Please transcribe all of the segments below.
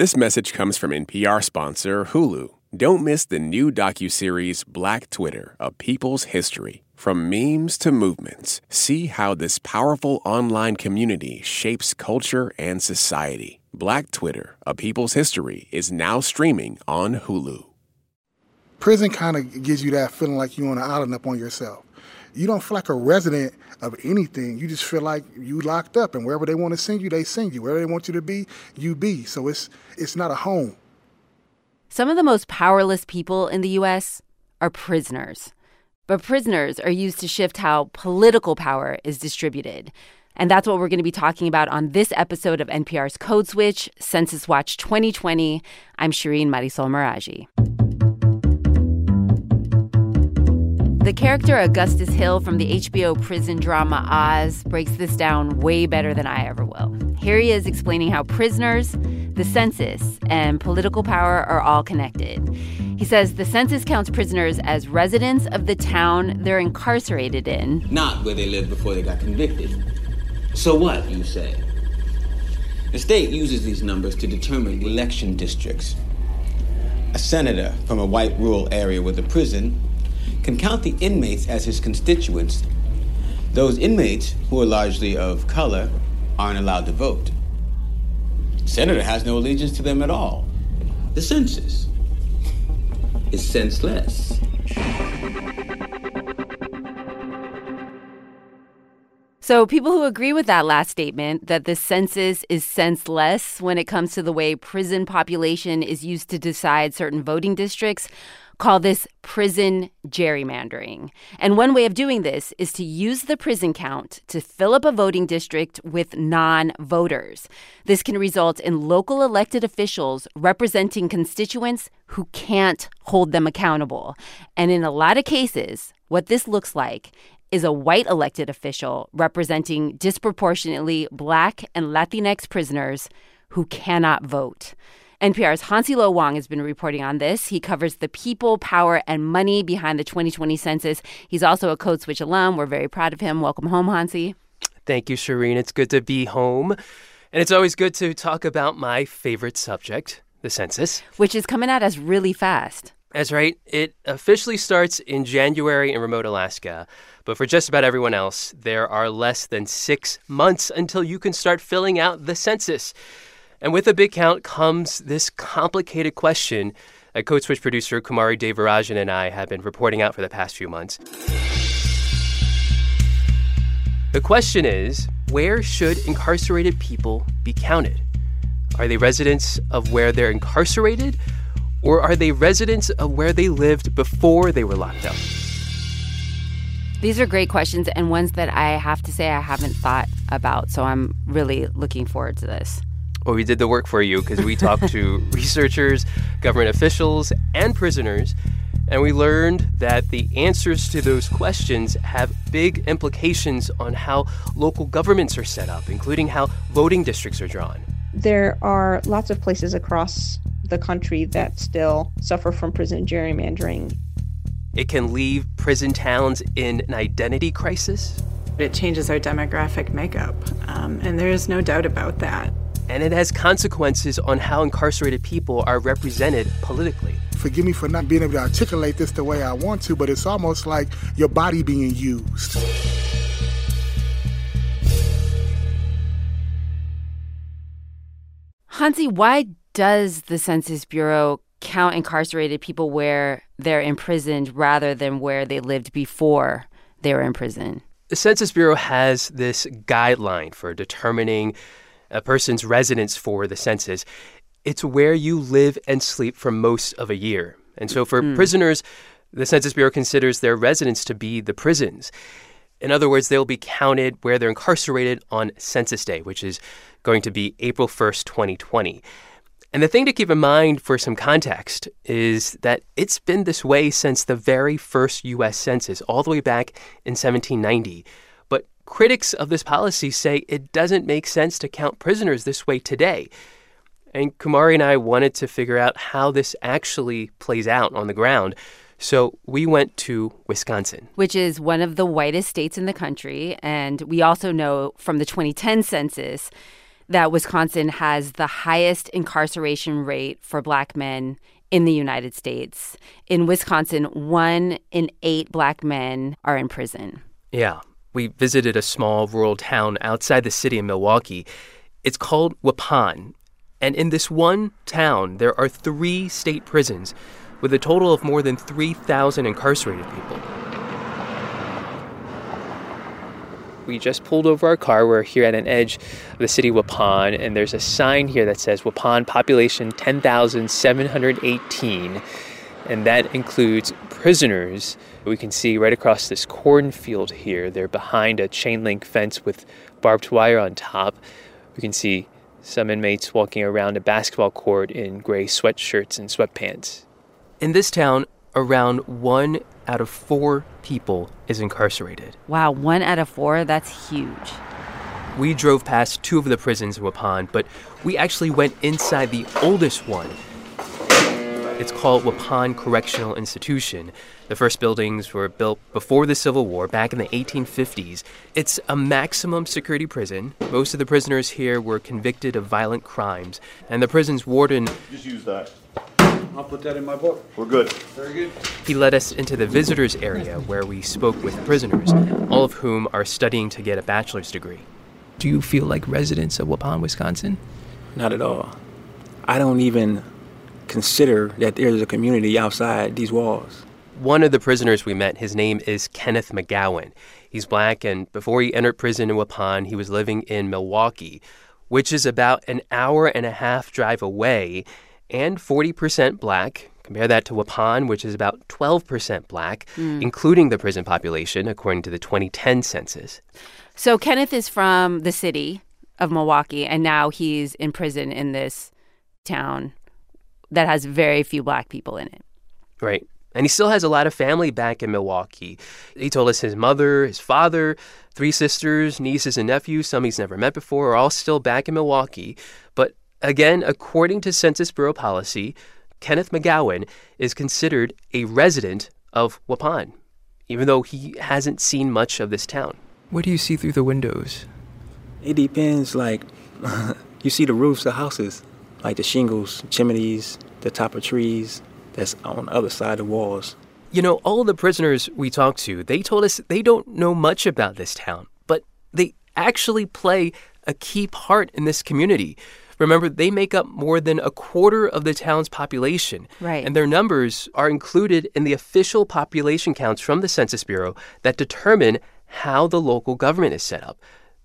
This message comes from NPR sponsor Hulu. Don't miss the new docuseries Black Twitter, A People's History. From memes to movements, see how this powerful online community shapes culture and society. Black Twitter, A People's History is now streaming on Hulu. Prison kind of gives you that feeling like you're on an island up on yourself. You don't feel like a resident of anything. You just feel like you locked up, and wherever they want to send you, they send you. Wherever they want you to be, you be. So it's it's not a home. Some of the most powerless people in the U.S. are prisoners. But prisoners are used to shift how political power is distributed. And that's what we're going to be talking about on this episode of NPR's Code Switch Census Watch 2020. I'm Shireen Marisol Meraji. The character Augustus Hill from the HBO prison drama Oz breaks this down way better than I ever will. Here he is explaining how prisoners, the census, and political power are all connected. He says the census counts prisoners as residents of the town they're incarcerated in, not where they lived before they got convicted. So what, you say? The state uses these numbers to determine election districts. A senator from a white rural area with a prison can count the inmates as his constituents. Those inmates, who are largely of color, aren't allowed to vote. The senator has no allegiance to them at all. The census is senseless. So, people who agree with that last statement, that the census is senseless when it comes to the way prison population is used to decide certain voting districts, call this prison gerrymandering. And one way of doing this is to use the prison count to fill up a voting district with non voters. This can result in local elected officials representing constituents who can't hold them accountable. And in a lot of cases, what this looks like is a white elected official representing disproportionately black and Latinx prisoners who cannot vote. NPR's Hansi Lo Wang has been reporting on this. He covers the people, power, and money behind the 2020 census. He's also a Code Switch alum. We're very proud of him. Welcome home, Hansi. Thank you, Shireen. It's good to be home. And it's always good to talk about my favorite subject, the census. Which is coming at us really fast. That's right. It officially starts in January in remote Alaska. But for just about everyone else, there are less than six months until you can start filling out the census. And with a big count comes this complicated question that Code Switch producer Kumari Devarajan and I have been reporting out for the past few months. The question is where should incarcerated people be counted? Are they residents of where they're incarcerated, or are they residents of where they lived before they were locked up? These are great questions and ones that I have to say I haven't thought about, so I'm really looking forward to this. Well, we did the work for you because we talked to researchers, government officials, and prisoners, and we learned that the answers to those questions have big implications on how local governments are set up, including how voting districts are drawn. There are lots of places across the country that still suffer from prison gerrymandering. It can leave prison towns in an identity crisis. It changes our demographic makeup, um, and there is no doubt about that and it has consequences on how incarcerated people are represented politically. Forgive me for not being able to articulate this the way I want to, but it's almost like your body being used. Hansi, why does the Census Bureau count incarcerated people where they're imprisoned rather than where they lived before they were in prison? The Census Bureau has this guideline for determining a person's residence for the census, it's where you live and sleep for most of a year. And so for mm. prisoners, the Census Bureau considers their residence to be the prisons. In other words, they'll be counted where they're incarcerated on Census Day, which is going to be April 1st, 2020. And the thing to keep in mind for some context is that it's been this way since the very first U.S. Census, all the way back in 1790. Critics of this policy say it doesn't make sense to count prisoners this way today. And Kumari and I wanted to figure out how this actually plays out on the ground. So we went to Wisconsin, which is one of the whitest states in the country. And we also know from the 2010 census that Wisconsin has the highest incarceration rate for black men in the United States. In Wisconsin, one in eight black men are in prison. Yeah. We visited a small rural town outside the city of Milwaukee. It's called Waupun. And in this one town, there are three state prisons with a total of more than 3,000 incarcerated people. We just pulled over our car. We're here at an edge of the city of Waupun, and there's a sign here that says Waupun population 10,718, and that includes prisoners. We can see right across this cornfield here. They're behind a chain link fence with barbed wire on top. We can see some inmates walking around a basketball court in gray sweatshirts and sweatpants. In this town, around one out of four people is incarcerated. Wow, one out of four? That's huge. We drove past two of the prisons in Waupun, but we actually went inside the oldest one. It's called Waupun Correctional Institution. The first buildings were built before the Civil War, back in the 1850s. It's a maximum security prison. Most of the prisoners here were convicted of violent crimes, and the prison's warden. Just use that. I'll put that in my book. We're good. Very good. He led us into the visitors area where we spoke with prisoners, all of whom are studying to get a bachelor's degree. Do you feel like residents of Waupun, Wisconsin? Not at all. I don't even consider that there's a community outside these walls. One of the prisoners we met, his name is Kenneth McGowan. He's black, and before he entered prison in Waupun, he was living in Milwaukee, which is about an hour and a half drive away and 40% black. Compare that to Waupun, which is about 12% black, Mm. including the prison population, according to the 2010 census. So Kenneth is from the city of Milwaukee, and now he's in prison in this town that has very few black people in it. Right. And he still has a lot of family back in Milwaukee. He told us his mother, his father, three sisters, nieces, and nephews, some he's never met before, are all still back in Milwaukee. But again, according to Census Bureau policy, Kenneth McGowan is considered a resident of Waupun, even though he hasn't seen much of this town. What do you see through the windows? It depends, like, you see the roofs of houses, like the shingles, chimneys, the top of trees that's on the other side of the walls. You know, all the prisoners we talked to, they told us they don't know much about this town, but they actually play a key part in this community. Remember, they make up more than a quarter of the town's population. Right. And their numbers are included in the official population counts from the Census Bureau that determine how the local government is set up.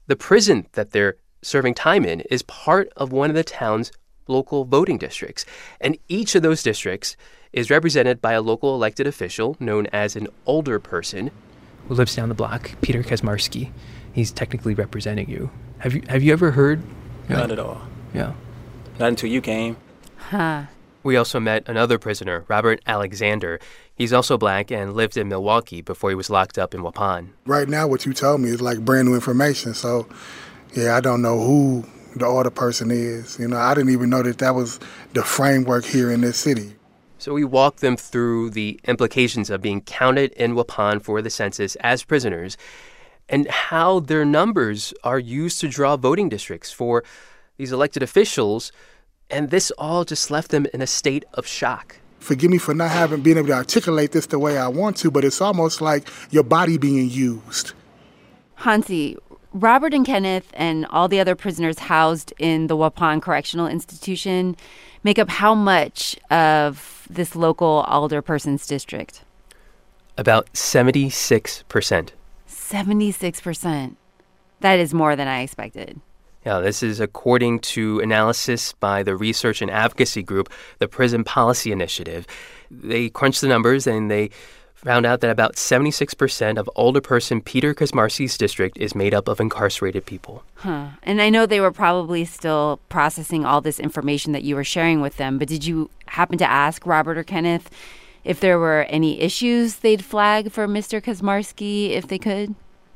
The prison that they're serving time in is part of one of the town's local voting districts. And each of those districts is represented by a local elected official known as an alderperson who lives down the block, Peter Kaczmarski. He's technically representing you. Have you have you ever heard? Not at all. Yeah. Not until you came. Huh. We also met another prisoner, Robert Alexander. He's also black and lived in Milwaukee before he was locked up in Waupun. Right now, what you told me is like brand new information. So, yeah, I don't know who the other person is. You know, I didn't even know that that was the framework here in this city. So we walked them through the implications of being counted in Waupun for the census as prisoners and how their numbers are used to draw voting districts for these elected officials. And this all just left them in a state of shock. Forgive me for not having been able to articulate this the way I want to, but it's almost like your body being used. Hansi, Robert and Kenneth and all the other prisoners housed in the Waupun Correctional Institution make up how much of this local alderperson's district? About 76%. 76%. That is more than I expected. Yeah, this is according to analysis by the research and advocacy group, the Prison Policy Initiative. They crunched the numbers and they found out that about 76% of alderperson Peter Kaczmarski's district is made up of incarcerated people. Huh. And I know they were probably still processing all this information that you were sharing with them, but did you happen to ask Robert or Kenneth if there were any issues they'd flag for Mr. Kaczmarski if they could?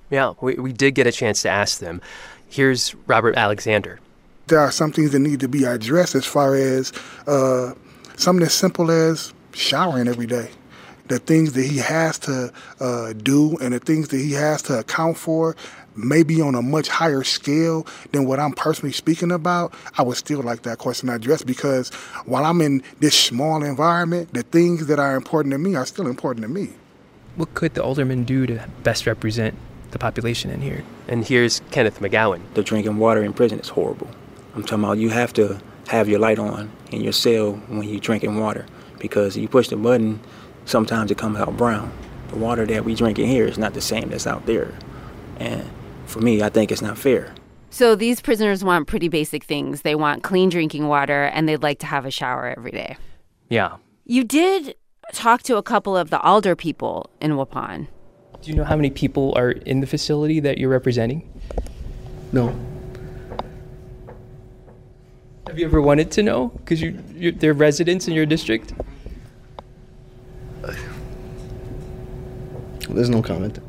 Yeah, we, we did get a chance to ask them. Here's Robert Alexander. There are some things that need to be addressed as far as uh, something as simple as showering every day. The things that he has to uh, do and the things that he has to account for maybe on a much higher scale than what I'm personally speaking about, I would still like that question addressed because while I'm in this small environment, the things that are important to me are still important to me. What could the alderman do to best represent the population in here? And here's Kenneth McGowan. The drinking water in prison is horrible. I'm talking about you have to have your light on in your cell when you're drinking water because you push the button, sometimes it comes out brown. The water that we drink in here is not the same that's out there. And for me, I think it's not fair. So these prisoners want pretty basic things. They want clean drinking water and they'd like to have a shower every day. Yeah. You did talk to a couple of the alder people in Waupun. Do you know how many people are in the facility that you're representing? No. Have you ever wanted to know? Because you, you, they're residents in your district? There's no comment.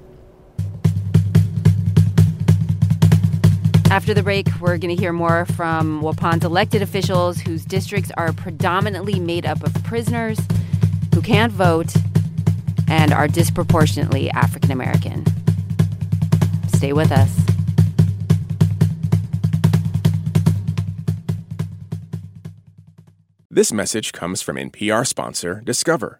After the break, we're going to hear more from Waupun's elected officials whose districts are predominantly made up of prisoners who can't vote and are disproportionately African American. Stay with us. This message comes from NPR sponsor Discover.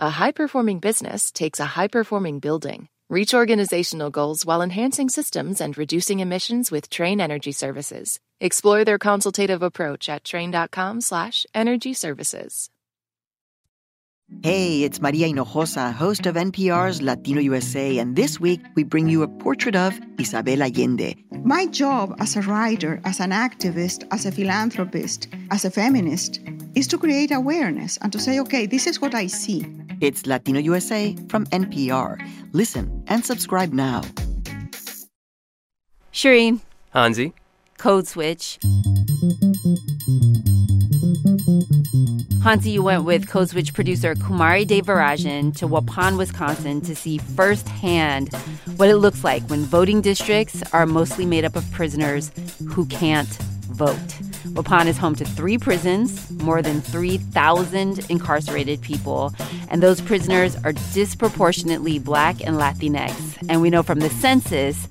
A high performing business takes a high performing building. Reach organizational goals while enhancing systems and reducing emissions with Trane Energy Services. Explore their consultative approach at trane.com slash energy services. Hey, it's Maria Hinojosa, host of NPR's Latino USA, and this week we bring you a portrait of Isabel Allende. My job as a writer, as an activist, as a philanthropist, as a feminist is to create awareness and to say, okay, this is what I see. It's Latino USA from NPR. Listen and subscribe now. Shireen. Hansi. Code Switch. Hansi, you went with Code Switch producer Kumari Devarajan to Waupun, Wisconsin to see firsthand what it looks like when voting districts are mostly made up of prisoners who can't vote. Waupun is home to three prisons, more than 3,000 incarcerated people, and those prisoners are disproportionately black and Latinx. And we know from the census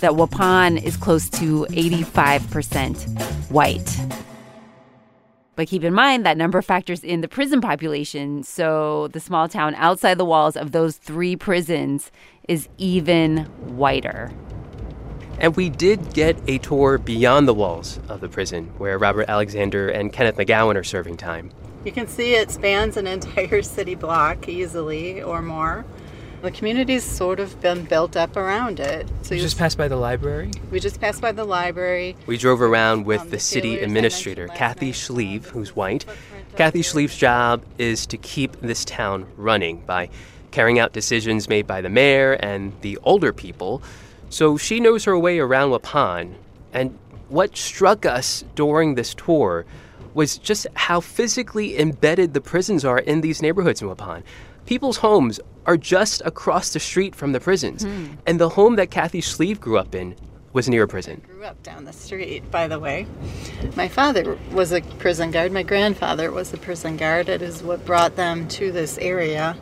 that Waupun is close to 85% white. But keep in mind that number factors in the prison population. So the small town outside the walls of those three prisons is even whiter. And we did get a tour beyond the walls of the prison, where Robert Alexander and Kenneth McGowan are serving time. You can see it spans an entire city block easily or more. The community's sort of been built up around it. So you just passed by the library? We just passed by the library. We drove around with um, the, the city administrator, Kathy Schlieve, who's white. Kathy Schlieve's job is to keep this town running by carrying out decisions made by the mayor and the alder people. So she knows her way around Waupun. And what struck us during this tour was just how physically embedded the prisons are in these neighborhoods in Waupun people's homes are just across the street from the prisons. Mm. And the home that Kathy Schlieve grew up in was near a prison. I grew up down the street, by the way. My father was a prison guard. My grandfather was a prison guard. It is what brought them to this area.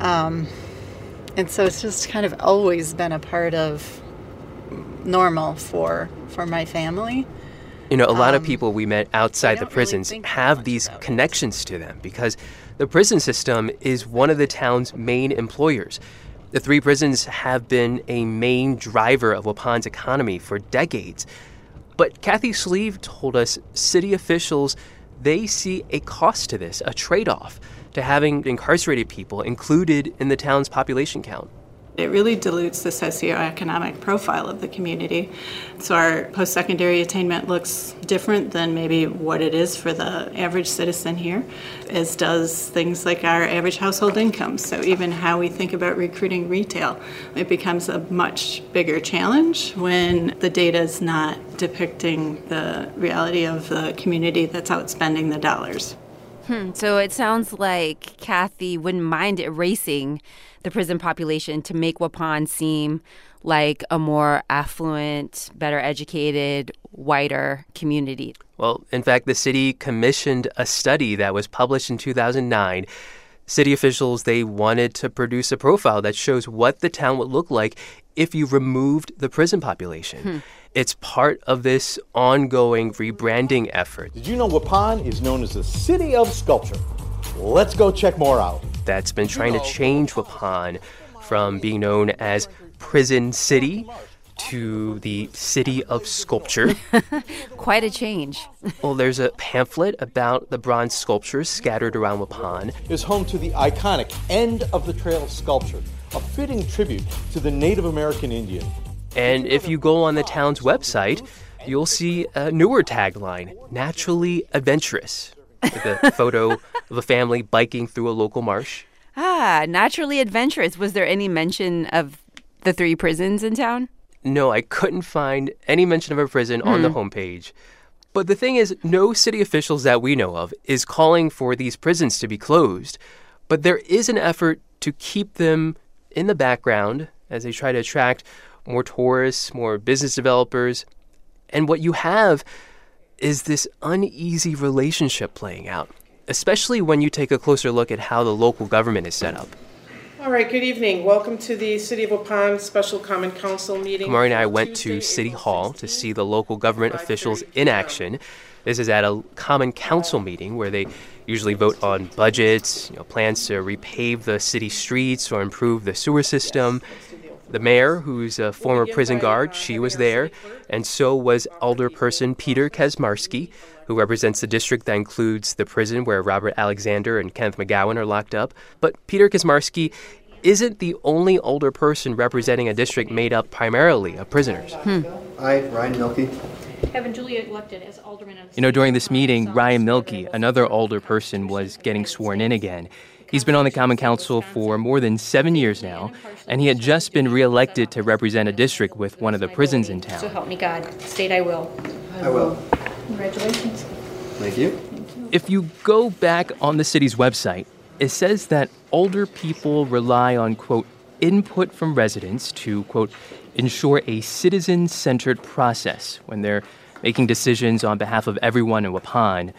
Um, and so it's just kind of always been a part of normal for for my family. You know, a lot um, of people we met outside the prisons really have these connections to them because the prison system is one of the town's main employers. The three prisons have been a main driver of Waupun's economy for decades. But Kathy Schlieve told us city officials they see a cost to this, a trade-off to having incarcerated people included in the town's population count. It really dilutes the socioeconomic profile of the community. So our post secondary attainment looks different than maybe what it is for the average citizen here, as does things like our average household income. So even how we think about recruiting retail, it becomes a much bigger challenge when the data is not depicting the reality of the community that's outspending the dollars. Hmm. So it sounds like Kathy wouldn't mind erasing the prison population to make Waupun seem like a more affluent, better educated, whiter community. Well, in fact, the city commissioned a study that was published in 2009. City officials they wanted to produce a profile that shows what the town would look like if you removed the prison population. Hmm. It's part of this ongoing rebranding effort. Did you know Waupun is known as the city of sculpture? Let's go check more out that's been trying to oh. change Waupun from being known as Prison City to the City of Sculpture. Quite a change. well, there's a pamphlet about the bronze sculptures scattered around Waupun. Is home to the iconic End of the Trail sculpture, a fitting tribute to the Native American Indian. And if you go on the town's website, you'll see a newer tagline naturally adventurous with a photo of a family biking through a local marsh. Ah, naturally adventurous. Was there any mention of the three prisons in town? No, I couldn't find any mention of a prison on the hmm. homepage. But the thing is, no city officials that we know of is calling for these prisons to be closed. But there is an effort to keep them in the background as they try to attract more tourists, more business developers. And what you have is this uneasy relationship playing out, especially when you take a closer look at how the local government is set up. All right, good evening. Welcome to the City of Waupun Special Common Council meeting. Kumari and I went to City Hall to see the local government officials in action. This is at a common council meeting where they usually vote on budgets, you know, plans to repave the city streets or improve the sewer system, the mayor, who's a former prison guard, she was there, and so was Alderperson Peter Kaczmarski, who represents the district that includes the prison where Robert Alexander and Kenneth McGowan are locked up. But Peter Kaczmarski isn't the only alderperson representing a district made up primarily of prisoners. Hmm. I, Ryan Milkey. Kevin Julia elected as alderman. of You know, during this meeting, Ryan Milkey, another alderperson, was getting sworn in again. He's been on the Common Council for more than seven years now, and he had just been reelected to represent a district with one of the prisons in town. So help me God. State I will. I will. Congratulations. Thank you. If you go back on the city's website, it says that alder people rely on, quote, input from residents to, quote, ensure a citizen centered process when they're making decisions on behalf of everyone in Waupun.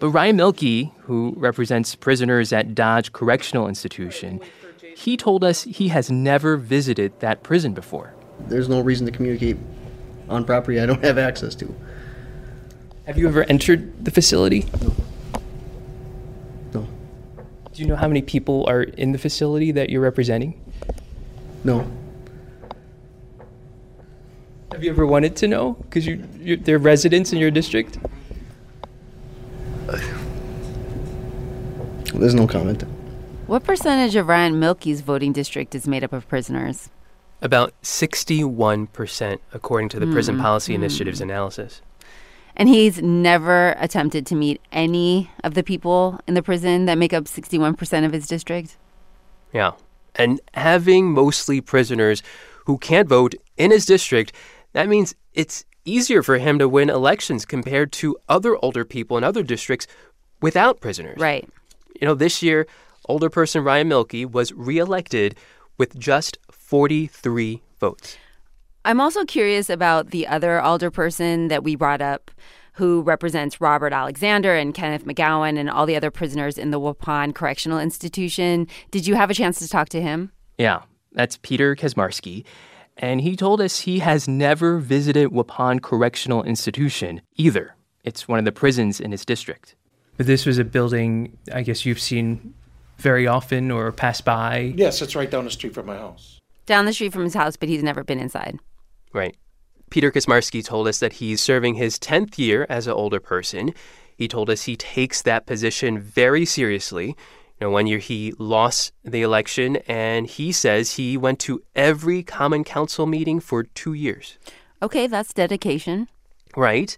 But Ryan Milkey, who represents prisoners at Dodge Correctional Institution, he told us he has never visited that prison before. There's no reason to communicate on property I don't have access to. Have you ever entered the facility? No. No. Do you know how many people are in the facility that you're representing? No. Have you ever wanted to know? Because you, they're residents in your district? There's no comment. What percentage of Ryan Milkey's voting district is made up of prisoners? About 61%, according to the mm Prison Policy mm Initiative's analysis. And he's never attempted to meet any of the people in the prison that make up 61% of his district? Yeah. And having mostly prisoners who can't vote in his district, that means it's easier for him to win elections compared to other alder people in other districts without prisoners. Right. You know, this year, alderperson Ryan Milkey was reelected with just 43 votes. I'm also curious about the other alderperson that we brought up who represents Robert Alexander and Kenneth McGowan and all the other prisoners in the Waupun Correctional Institution. Did you have a chance to talk to him? Yeah, that's Peter Kaczmarski and he told us he has never visited Waupun Correctional Institution either. It's one of the prisons in his district. But this was a building I guess you've seen very often or passed by? Yes, it's right down the street from my house. Down the street from his house, but he's never been inside. Right. Peter Kaczmarski told us that he's serving his 10th year as an alderperson. He told us he takes that position very seriously. You know, one year he lost the election, and he says he went to every Common Council meeting for two years. Okay, that's dedication. Right.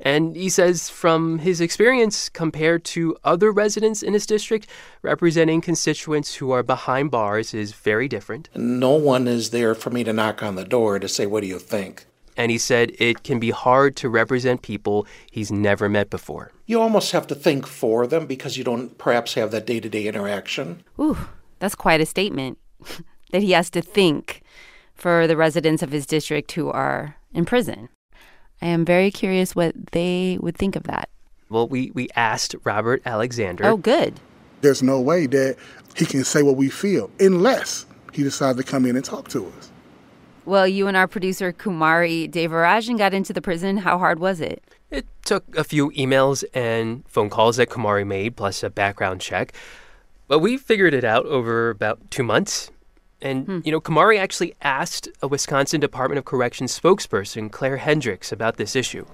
And he says from his experience compared to other residents in his district, representing constituents who are behind bars is very different. No one is there for me to knock on the door to say, What do you think? And he said it can be hard to represent people he's never met before. You almost have to think for them because you don't perhaps have that day to day interaction. Ooh, that's quite a statement that he has to think for the residents of his district who are in prison. I am very curious what they would think of that. Well, we, we asked Robert Alexander. Oh, good. There's no way that he can say what we feel unless he decides to come in and talk to us. Well, you and our producer Kumari Devarajan got into the prison. How hard was it? It took a few emails and phone calls that Kumari made, plus a background check. But we figured it out over about two months. And, hmm. you know, Kumari actually asked a Wisconsin Department of Corrections spokesperson, Claire Hendricks, about this issue.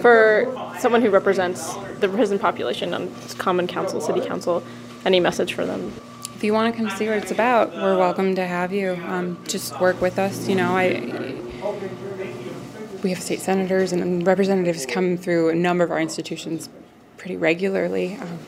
For someone who represents the prison population on Common Council, City Council, any message for them? if you want to come see what it's about, we're welcome to have you. Um, just work with us. You know, I we have state senators and representatives come through a number of our institutions pretty regularly. Um,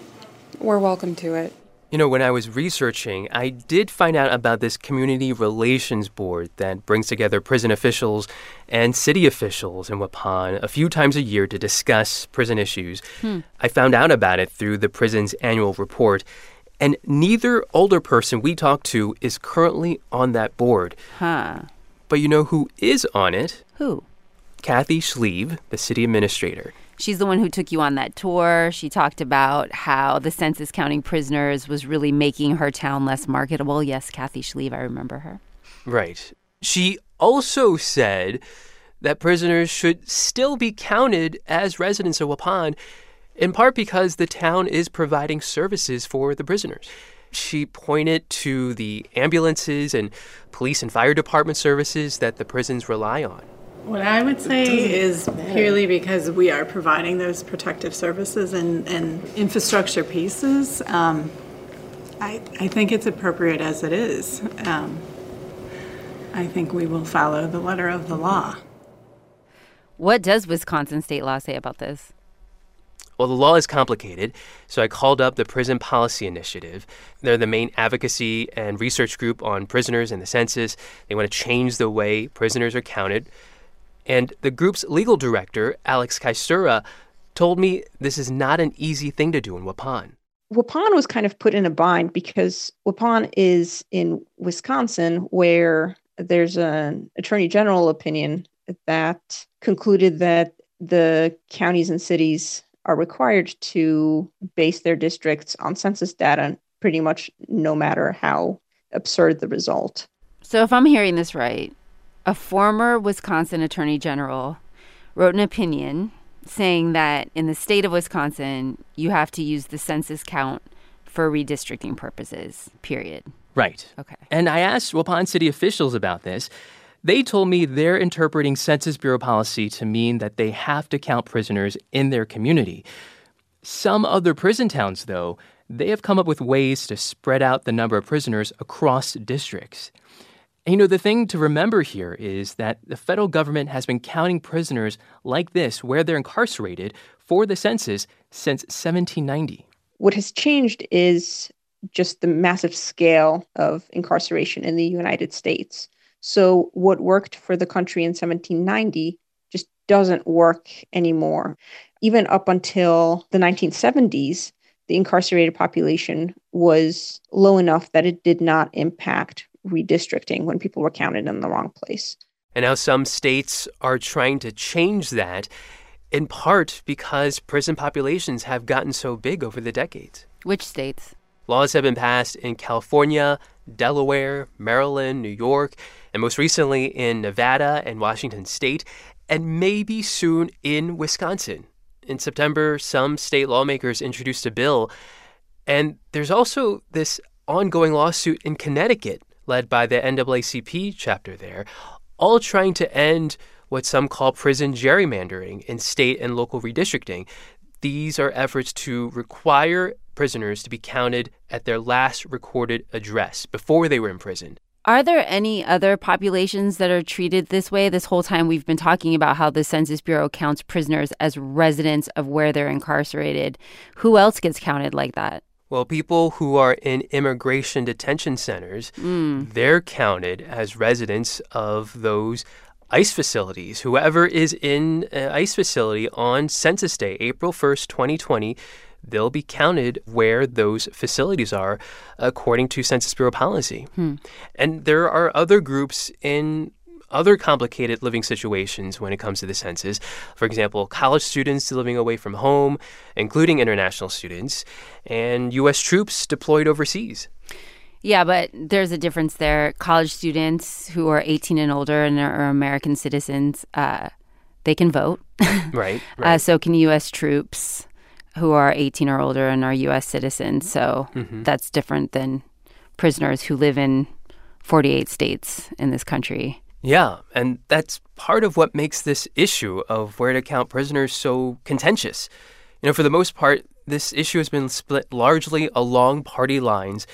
we're welcome to it. You know, when I was researching, I did find out about this community relations board that brings together prison officials and city officials in Waupun a few times a year to discuss prison issues. Hmm. I found out about it through the prison's annual report. And neither alderperson we talked to is currently on that board. Huh. But you know who is on it? Who? Kathy Schlieve, the city administrator. She's the one who took you on that tour. She talked about how the census counting prisoners was really making her town less marketable. Yes, Kathy Schlieve, I remember her. Right. She also said that prisoners should still be counted as residents of Waupun in part because the town is providing services for the prisoners. She pointed to the ambulances and police and fire department services that the prisons rely on. What I would say is purely because we are providing those protective services and, and infrastructure pieces, um, I, I think it's appropriate as it is. Um, I think we will follow the letter of the law. What does Wisconsin state law say about this? Well, the law is complicated, so I called up the Prison Policy Initiative. They're the main advocacy and research group on prisoners and the census. They want to change the way prisoners are counted. And the group's legal director, Aleks Kajstura, told me this is not an easy thing to do in Waupun. Waupun was kind of put in a bind because Waupun is in Wisconsin, where there's an attorney general opinion that concluded that the counties and cities are required to base their districts on census data pretty much no matter how absurd the result. So, if I'm hearing this right, a former Wisconsin attorney general wrote an opinion saying that in the state of Wisconsin, you have to use the census count for redistricting purposes, period. Right. Okay. And I asked Waupun city officials about this. They told me they're interpreting Census Bureau policy to mean that they have to count prisoners in their community. Some other prison towns, though, they have come up with ways to spread out the number of prisoners across districts. And, you know, the thing to remember here is that the federal government has been counting prisoners like this, where they're incarcerated, for the census since 1790. What has changed is just the massive scale of incarceration in the United States. So, what worked for the country in 1790 just doesn't work anymore. Even up until the 1970s, the incarcerated population was low enough that it did not impact redistricting when people were counted in the wrong place. And now some states are trying to change that, in part because prison populations have gotten so big over the decades. Which states? Laws have been passed in California, Delaware, Maryland, New York, and most recently in Nevada and Washington state, and maybe soon in Wisconsin. In September, some state lawmakers introduced a bill, and there's also this ongoing lawsuit in Connecticut led by the NAACP chapter there, all trying to end what some call prison gerrymandering in state and local redistricting. These are efforts to require prisoners to be counted at their last recorded address before they were imprisoned. Are there any other populations that are treated this way? This whole time we've been talking about how the Census Bureau counts prisoners as residents of where they're incarcerated. Who else gets counted like that? Well, people who are in immigration detention centers, Mm. they're counted as residents of those ICE facilities. Whoever is in an ICE facility on Census Day, April 1st, 2020, they'll be counted where those facilities are according to Census Bureau policy. Hmm. And there are other groups in other complicated living situations when it comes to the census. For example, college students living away from home, including international students, and U.S. troops deployed overseas. Yeah, but there's a difference there. College students who are 18 and older and are American citizens, uh, they can vote. Right, Uh, so can U.S. troops who are 18 or older and are U.S. citizens. So Mhm. that's different than prisoners who live in 48 states in this country. Yeah, and that's part of what makes this issue of where to count prisoners so contentious. You know, for the most part, this issue has been split largely along party lines.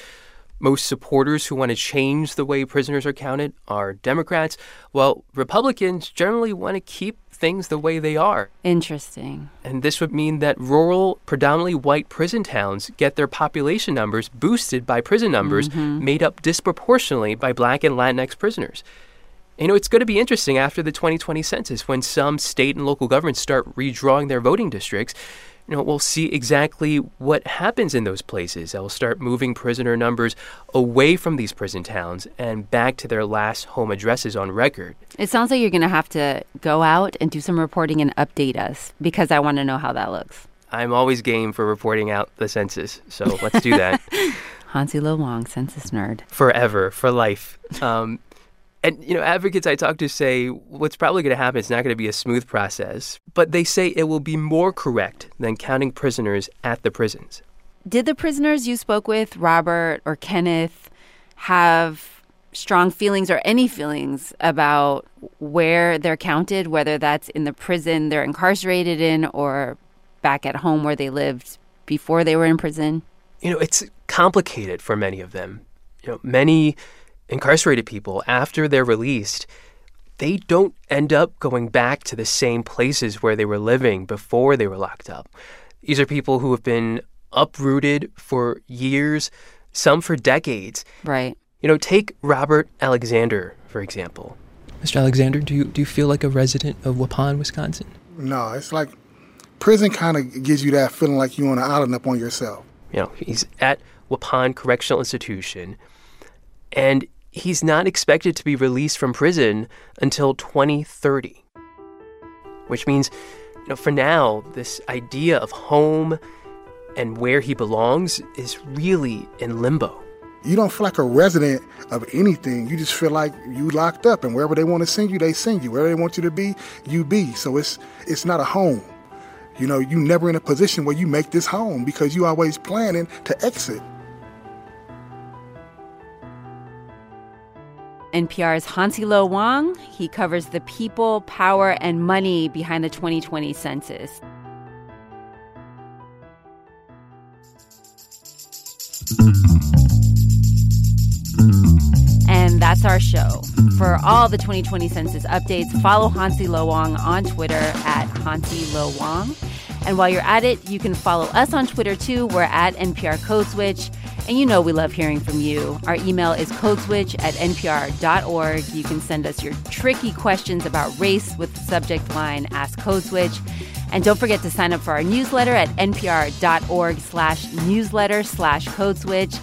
Most supporters who want to change the way prisoners are counted are Democrats, while Republicans generally want to keep things the way they are. Interesting. And this would mean that rural, predominantly white prison towns get their population numbers boosted by prison numbers Mhm. made up disproportionately by black and Latinx prisoners. You know, it's going to be interesting after the 2020 census when some state and local governments start redrawing their voting districts. You know, we'll see exactly what happens in those places. They'll start moving prisoner numbers away from these prison towns and back to their last home addresses on record. It sounds like you're going to have to go out and do some reporting and update us because I want to know how that looks. I'm always game for reporting out the census, so let's do that. Hansi Lo Wang, census nerd. forever, for life. Um, and, you know, advocates I talk to say what's probably going to happen is not going to be a smooth process, but they say it will be more correct than counting prisoners at the prisons. Did the prisoners you spoke with, Robert or Kenneth, have strong feelings or any feelings about where they're counted, whether that's in the prison they're incarcerated in or back at home where they lived before they were in prison? You know, it's complicated for many of them. You know, many incarcerated people, after they're released, they don't end up going back to the same places where they were living before they were locked up. These are people who have been uprooted for years, some for decades. Right. You know, take Robert Alexander, for example. Mr. Alexander, do you do you feel like a resident of Waupun, Wisconsin? No, it's like prison kind of gives you that feeling like you're on an island up on yourself. You know, he's at Waupun Correctional Institution, and he's not expected to be released from prison until 2030. Which means, you know, for now, this idea of home and where he belongs is really in limbo. You don't feel like a resident of anything. You just feel like you locked up, and wherever they want to send you, they send you. Wherever they want you to be, you be. So it's it's not a home. You know, you never in a position where you make this home because you always planning to exit. NPR's Hansi Lo Wang. He covers the people, power, and money behind the 2020 census. And that's our show. For all the 2020 census updates, follow Hansi Lo Wang on Twitter at Hansi Lo Wang. And while you're at it, you can follow us on Twitter too. We're at NPR Code Switch. And you know we love hearing from you. Our email is codeswitch at npr.org. You can send us your tricky questions about race with the subject line Ask Code Switch. And don't forget to sign up for our newsletter at npr.org slash newsletter slash code switch.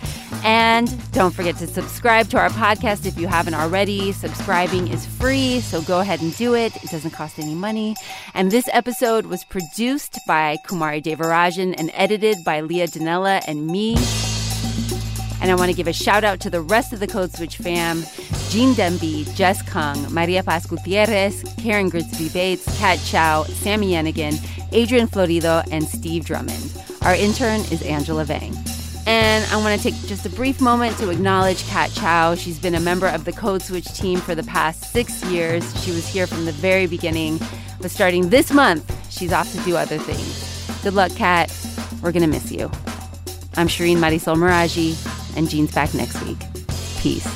And don't forget to subscribe to our podcast if you haven't already. Subscribing is free, so go ahead and do it. It doesn't cost any money. And this episode was produced by Kumari Devarajan and edited by Leah Donnella and me. And I want to give a shout out to the rest of the Code Switch fam Gene Demby, Jess Kung, Maria Paz Gutierrez, Karen Grigsby Bates, Kat Chow, Sami Yenigun, Adrian Florido, and Steve Drummond. Our intern is Angela Vang. And I want to take just a brief moment to acknowledge Kat Chow. She's been a member of the Code Switch team for the past six years. She was here from the very beginning, but starting this month, she's off to do other things. Good luck, Kat. We're going to miss you. I'm Shireen Marisol Meraji, and Gene's back next week. Peace.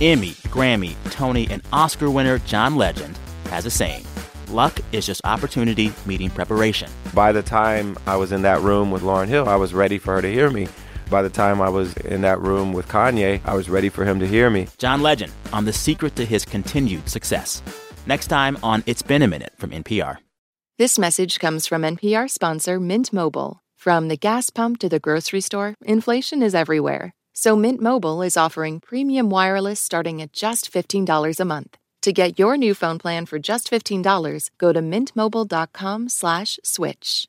Emmy, Grammy, Tony, and Oscar winner John Legend has a saying luck is just opportunity meeting preparation. By the time I was in that room with Lauryn Hill, I was ready for her to hear me. By the time I was in that room with Kanye, I was ready for him to hear me. John Legend on the secret to his continued success. Next time on It's Been a Minute from NPR. This message comes from NPR sponsor Mint Mobile. From the gas pump to the grocery store, inflation is everywhere. So Mint Mobile is offering premium wireless starting at just $15 a month. To get your new phone plan for just $15, go to mintmobile.com slash switch.